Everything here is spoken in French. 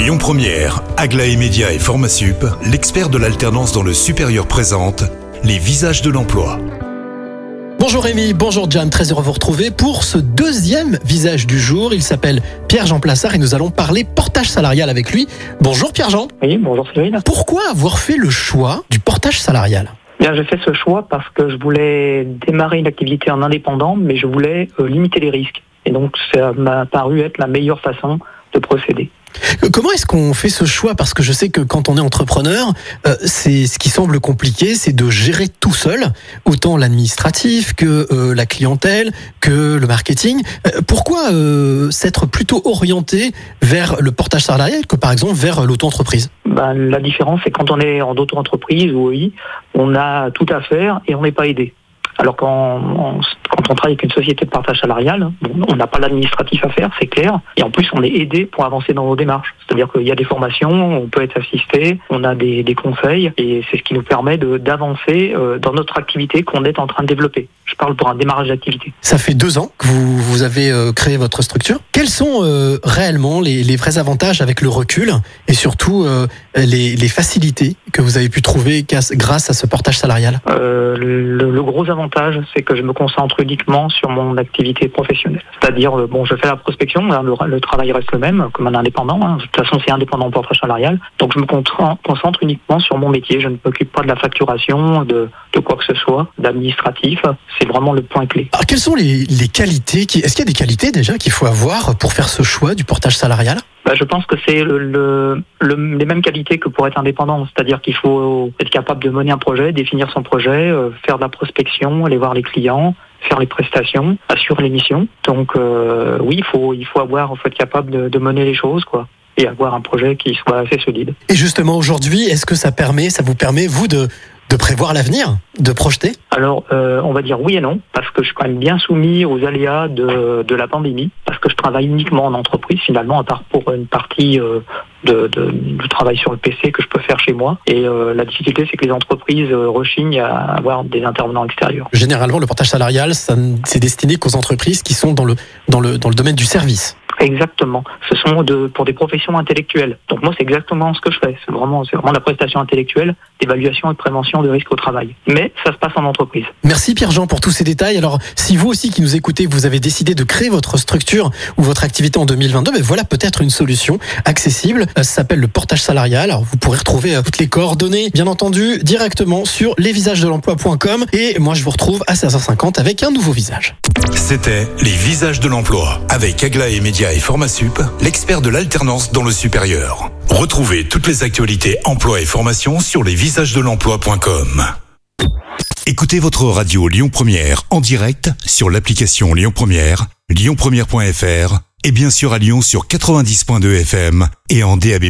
Lyon Première, Aglaé Média et Formasup, l'expert de l'alternance dans le supérieur présente les visages de l'emploi. Bonjour Rémi, bonjour Jam, très heureux de vous retrouver pour ce deuxième visage du jour. Il s'appelle Pierre-Jean Plassard et nous allons parler portage salarial avec lui. Bonjour Pierre-Jean. Oui, bonjour Cyril. Pourquoi avoir fait le choix du portage salarial? Bien, j'ai fait ce choix parce que je voulais démarrer une activité en indépendant, mais je voulais euh, limiter les risques. Et donc, ça m'a paru être la meilleure façon de procéder. Comment est-ce qu'on fait ce choix? Parce que je sais que quand on est entrepreneur, euh, c'est ce qui semble compliqué, c'est de gérer tout seul, autant l'administratif que euh, la clientèle, que le marketing. Euh, pourquoi s'être plutôt orienté vers le portage salarial que par exemple vers l'auto-entreprise? Ben, la différence, c'est quand on est en auto-entreprise ou on a tout à faire et on n'est pas aidé. Alors on, quand on travaille avec une société de partage salarial, on n'a pas l'administratif à faire, c'est clair. Et en plus, on est aidé pour avancer dans nos démarches. C'est-à-dire qu'il y a des formations, on peut être assisté, on a des, conseils, et c'est ce qui nous permet d'avancer euh, dans notre activité qu'on est en train de développer. Je parle pour un démarrage d'activité. Ça fait deux ans que vous, vous avez euh, créé votre structure. Quels sont euh, réellement les, les vrais avantages avec le recul et surtout euh, les, les facilités que vous avez pu trouver grâce- à ce portage salarial? Le, le gros avantage, c'est que je me concentre uniquement sur mon activité professionnelle. C'est-à-dire, bon, je fais la prospection, hein, le, le travail reste le même, comme un indépendant. hein. De toute façon, c'est indépendant au portage salarial. Donc, je me concentre uniquement sur mon métier. Je ne m'occupe pas de la facturation, de, de quoi que ce soit, d'administratif. C'est vraiment le point clé. Alors, quelles sont les, les qualités qui, Est-ce qu'il y a des qualités déjà qu'il faut avoir pour faire ce choix du portage salarial? Bah, je pense que c'est le, le- le- les mêmes qualités que pour être indépendant, c'est-à-dire qu'il faut être capable de mener un projet, définir son projet, euh, faire de la prospection, aller voir les clients, faire les prestations, assurer les missions. Donc euh, oui, il faut il faut avoir, faut être capable de, de mener les choses, quoi, et avoir un projet qui soit assez solide. Et justement aujourd'hui, est-ce que ça permet, ça vous permet vous de de prévoir l'avenir, de projeter Alors, euh, on va dire oui et non, parce que je suis quand même bien soumis aux aléas de, de la pandémie, parce que je travaille uniquement en entreprise finalement, à part pour une partie euh, de, de- du travail sur le PC que je peux faire chez moi. Et euh, la difficulté, c'est que les entreprises euh, rechignent à avoir des intervenants extérieurs. Généralement, le portage salarial, c'est destiné qu'aux entreprises qui sont dans le dans le dans le domaine du service. Exactement. Ce sont de, pour des professions intellectuelles. Donc moi, c'est exactement ce que je fais. C'est vraiment, c'est vraiment la prestation intellectuelle d'évaluation et de prévention de risques au travail. Mais ça se passe en entreprise. Merci Pierre-Jean pour tous ces détails. Alors, si vous aussi qui nous écoutez, vous avez décidé de créer votre structure ou votre activité en 2022, ben voilà peut-être une solution accessible. Euh, Ça s'appelle le portage salarial. Alors, vous pourrez retrouver euh, toutes les coordonnées, bien entendu, directement sur lesvisagesdelemploi.com. Et moi, je vous retrouve à 16h50 avec un nouveau visage. C'était les visages de l'emploi avec Aglaé Média et Formasup, l'expert de l'alternance dans le supérieur. Retrouvez toutes les actualités emploi et formation sur lesvisagesdelemploi.com. Écoutez votre radio Lyon Première en direct sur l'application Lyon Première, lyonpremière.fr et bien sûr à Lyon sur 90.2 FM et en DAB+.